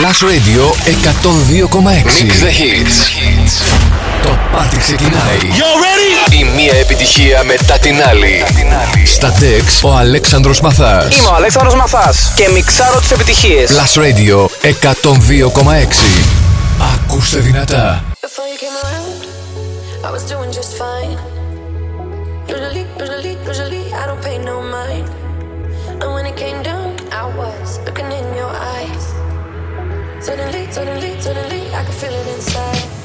Plus Radio 102,6. Mix the hits. Το πάρτι ξεκινάει. You ready? Η μία επιτυχία μετά την άλλη. Στα τεξ ο Αλέξανδρος Μαθάς. Είμαι ο Αλέξανδρος Μαθάς και μιξάρω τις επιτυχίες. Plus Radio 102,6. Ακούστε δυνατά. Before you came around, I was doing just fine. Usually, usually, usually, I don't pay no Suddenly, suddenly, suddenly, I can feel it inside.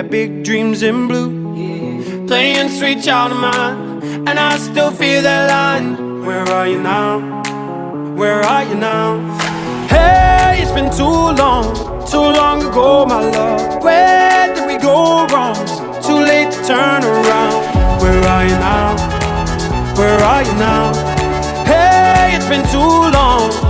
Had big dreams in blue. Playing sweet child of mine, and I still feel that line. Where are you now? Where are you now? Hey, it's been too long, too long ago, my love. Where did we go wrong? Too late to turn around. Where are you now? Where are you now? Hey, it's been too long.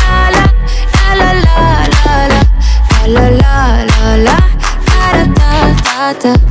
la da da da da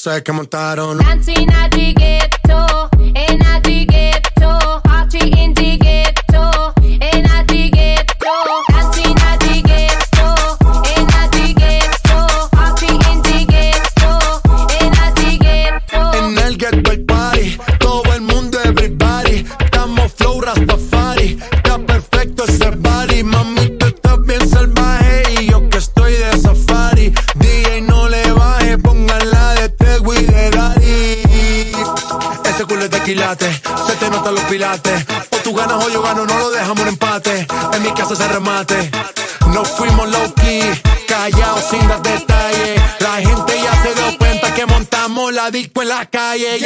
sabe que a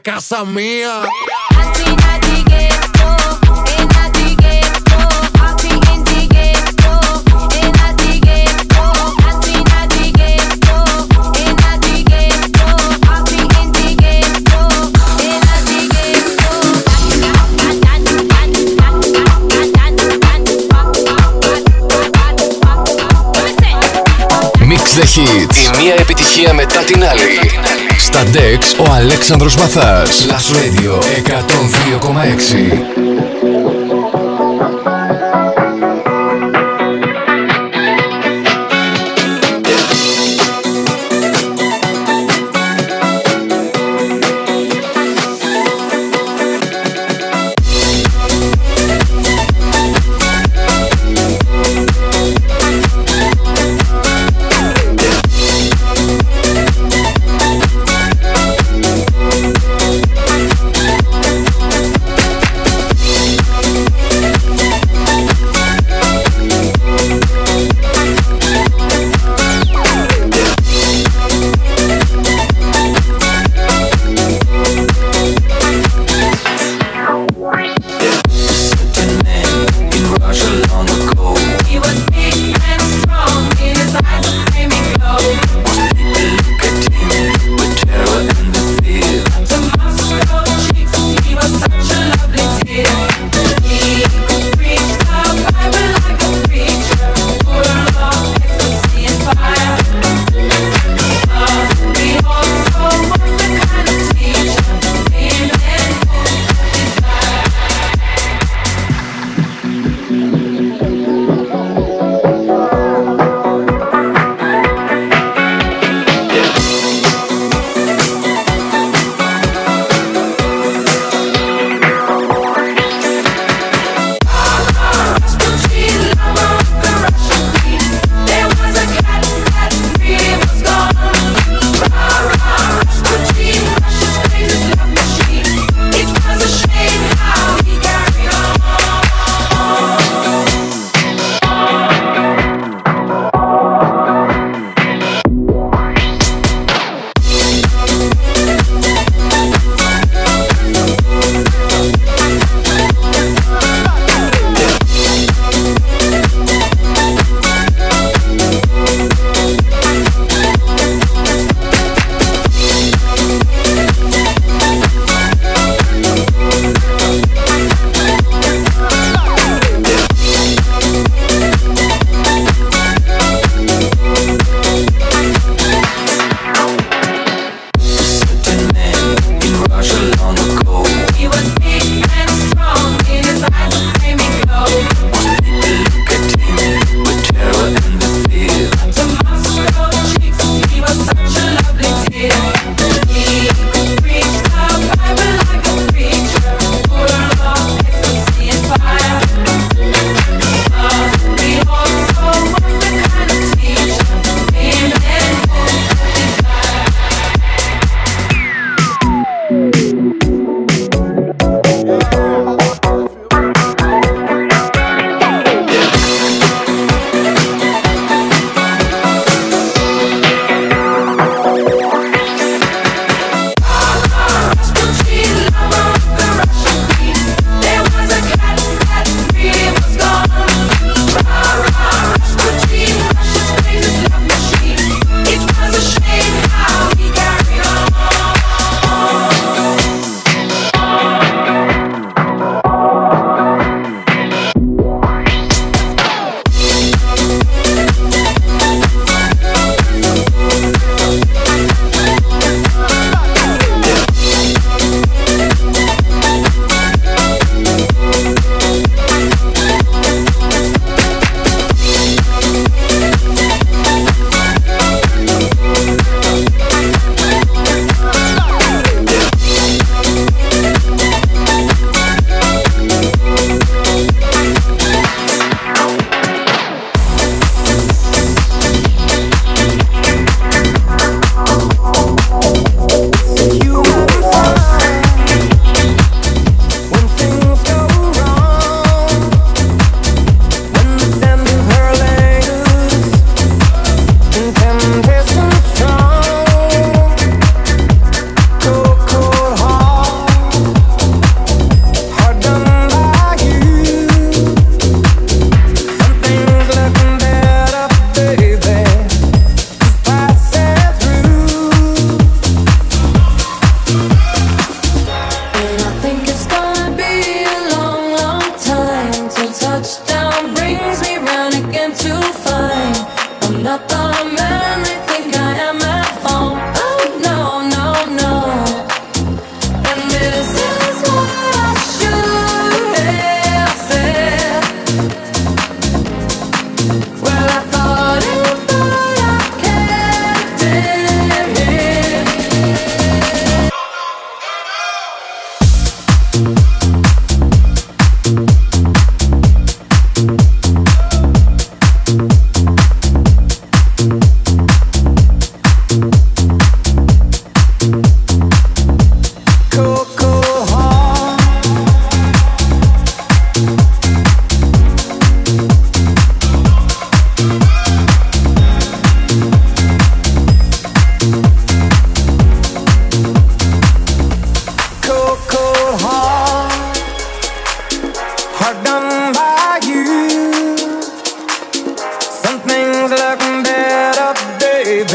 casa mía. Mix the Hits. Η μία επιτυχία μετά την άλλη. Στα DEX ο Αλέξανδρος Μαθάς. Last Radio 102,6.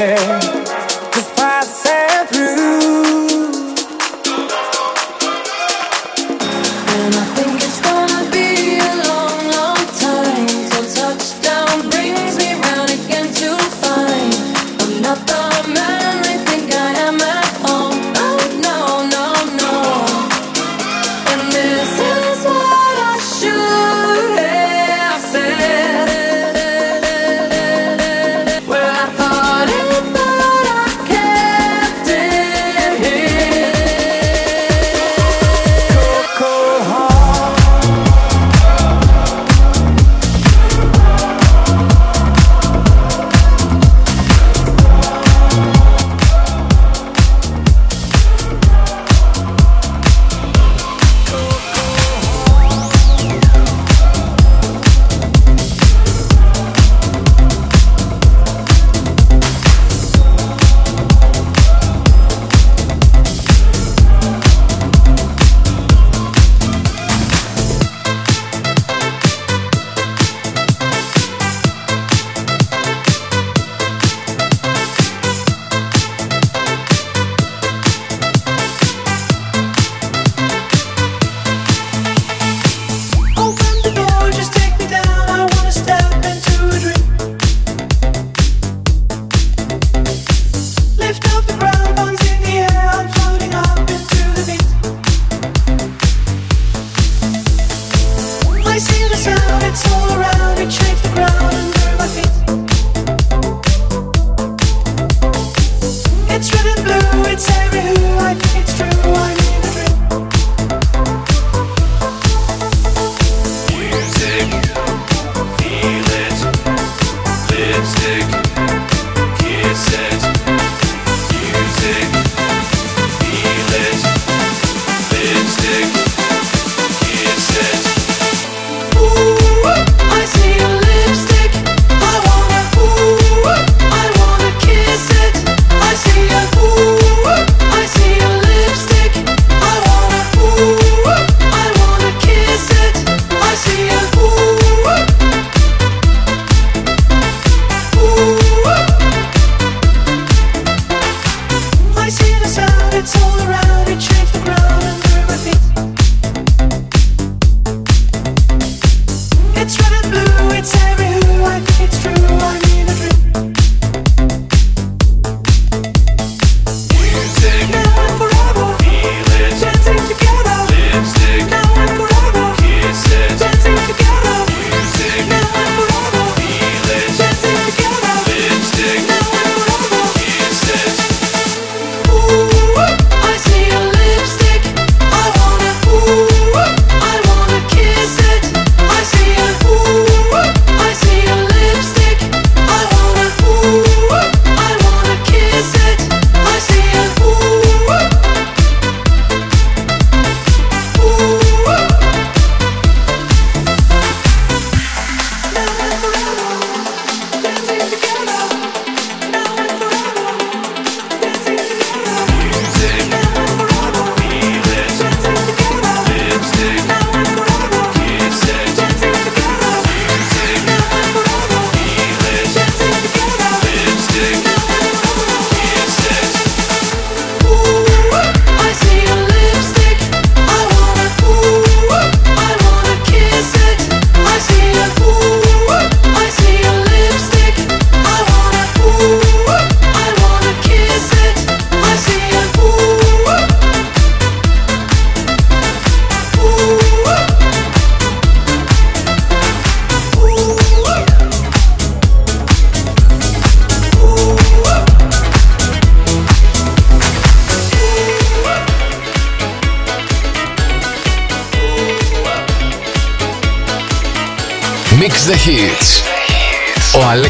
mulher.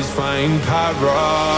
always find power.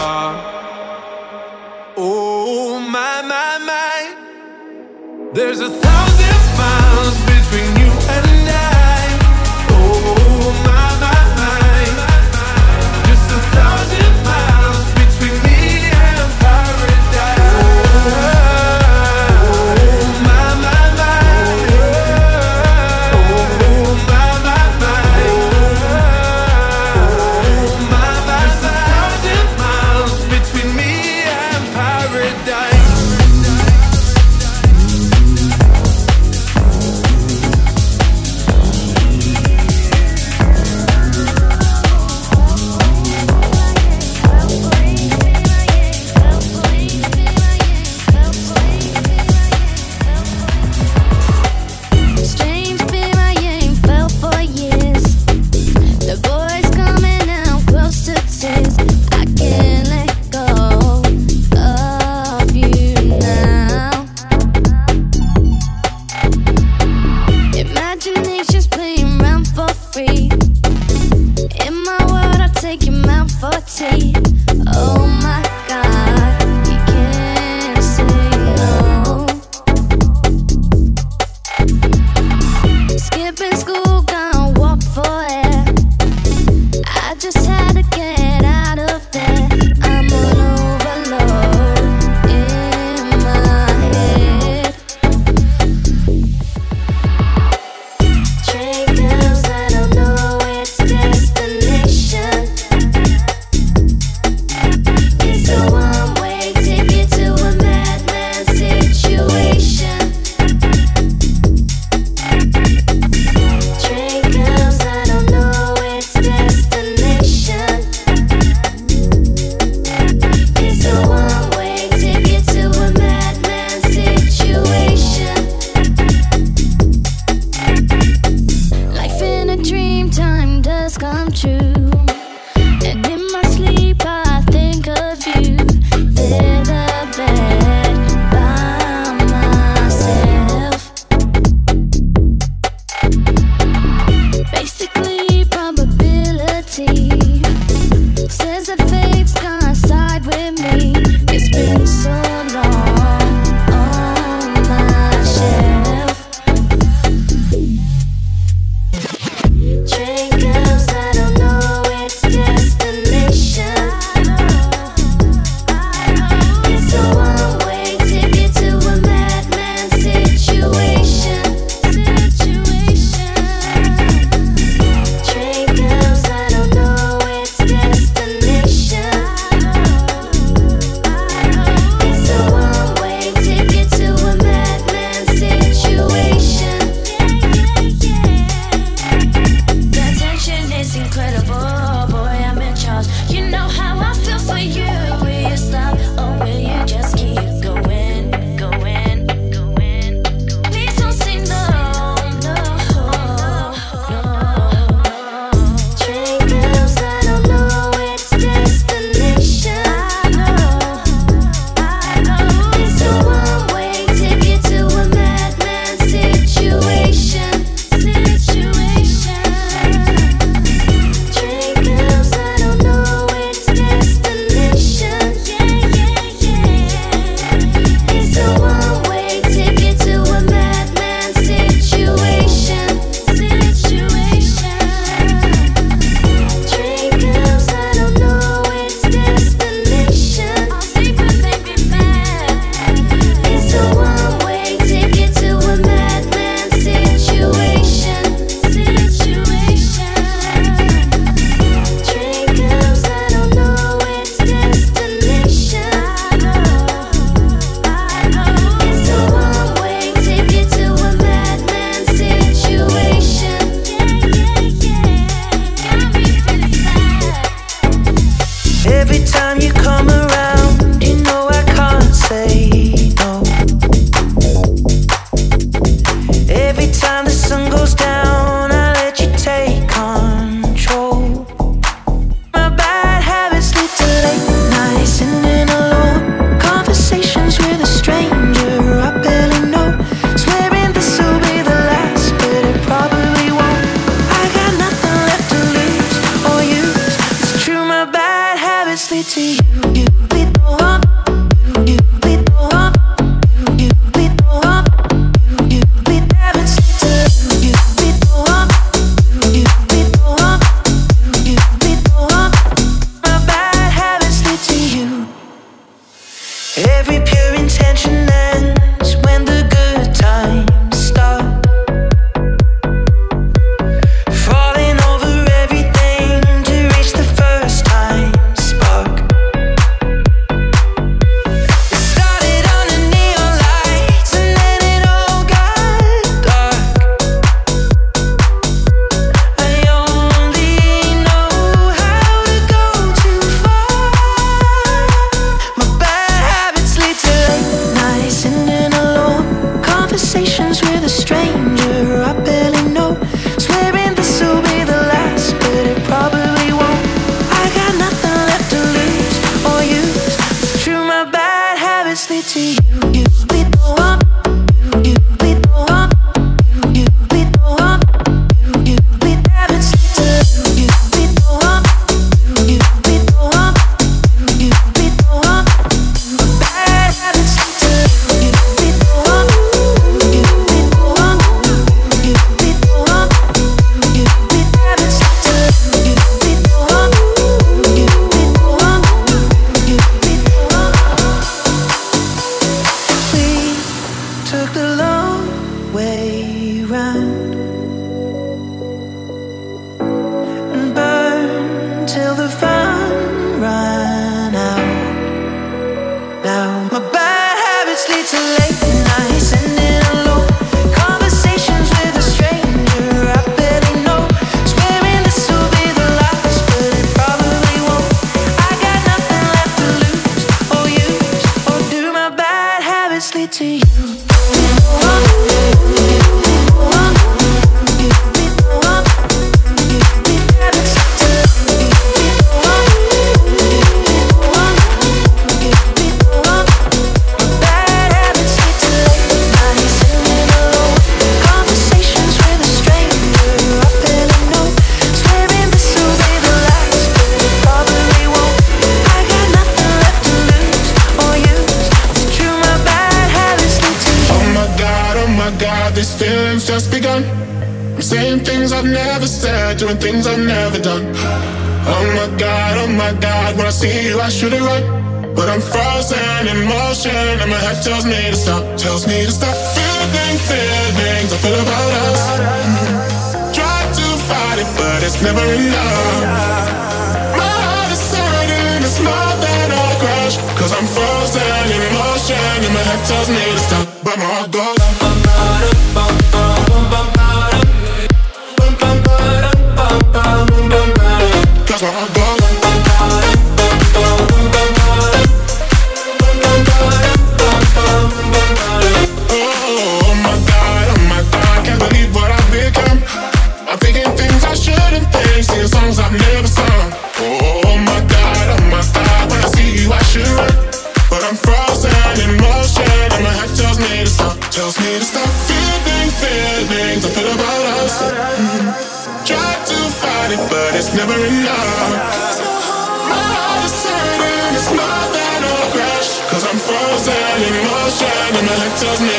Head tells me